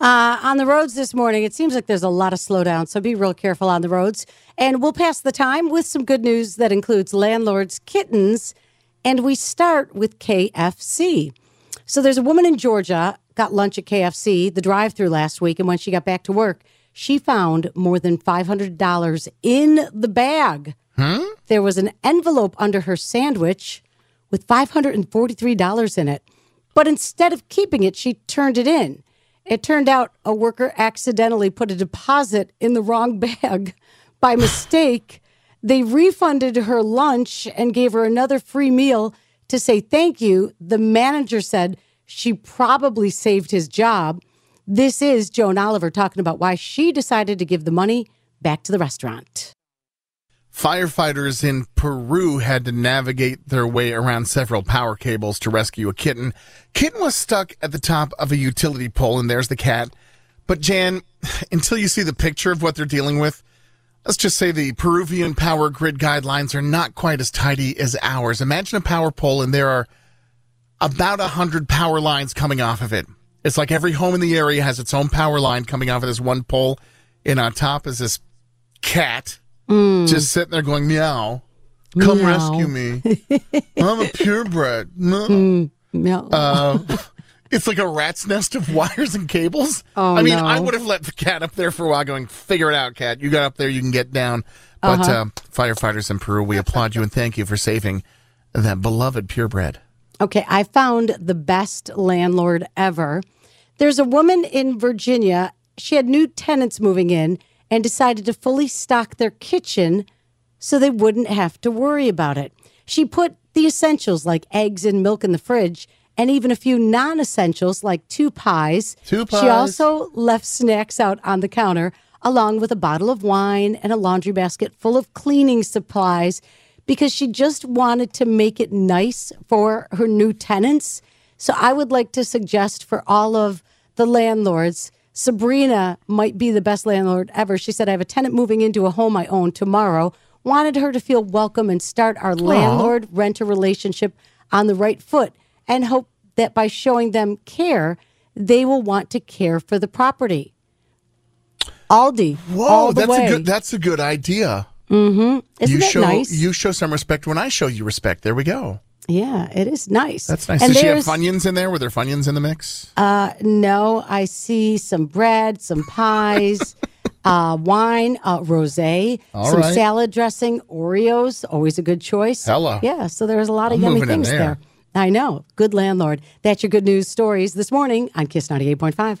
Uh, on the roads this morning, it seems like there's a lot of slowdown, so be real careful on the roads. And we'll pass the time with some good news that includes landlords' kittens. And we start with KFC. So there's a woman in Georgia got lunch at KFC, the drive-through last week, and when she got back to work, she found more than $500 in the bag. There was an envelope under her sandwich with $543 in it. But instead of keeping it, she turned it in. It turned out a worker accidentally put a deposit in the wrong bag by mistake. They refunded her lunch and gave her another free meal to say thank you. The manager said she probably saved his job. This is Joan Oliver talking about why she decided to give the money back to the restaurant. Firefighters in Peru had to navigate their way around several power cables to rescue a kitten. Kitten was stuck at the top of a utility pole, and there's the cat. But Jan, until you see the picture of what they're dealing with, let's just say the Peruvian power grid guidelines are not quite as tidy as ours. Imagine a power pole, and there are about a hundred power lines coming off of it. It's like every home in the area has its own power line coming off of this one pole, and on top is this cat just sitting there going meow. Come Meow. rescue me. I'm a purebred. No. No. Uh, it's like a rat's nest of wires and cables. Oh, I mean, no. I would have let the cat up there for a while, going, "Figure it out, cat. You got up there, you can get down." But Uh-huh. uh, firefighters in Peru, we applaud you and thank you for saving that beloved purebred. Okay, I found the best landlord ever. There's a woman in Virginia. She had new tenants moving in and decided to fully stock their kitchen so they wouldn't have to worry about it. She put the essentials like eggs and milk in the fridge and even a few non essentials like two pies. Two pies. She also left snacks out on the counter along with a bottle of wine and a laundry basket full of cleaning supplies because she just wanted to make it nice for her new tenants. So I would like to suggest for all of the landlords, Sabrina might be the best landlord ever. She said, I have a tenant moving into a home I own tomorrow. Wanted her to feel welcome and start our landlord renter relationship on the right foot and hope that by showing them care, they will want to care for the property. Aldi. Whoa, that's way. a good. That's a good idea. Mm-hmm. Isn't you that show nice? you show some respect when I show you respect. There we go. Yeah, it is nice. That's nice. And Does she have funyuns in there? Were there funyuns in the mix? Uh, no, I see some bread, some pies, uh, wine, uh, rosé, some right. salad dressing, Oreos, always a good choice. Hello. Yeah, so there's a lot of I'm yummy things there. there. I know. Good landlord. That's your good news stories this morning on Kiss 98.5.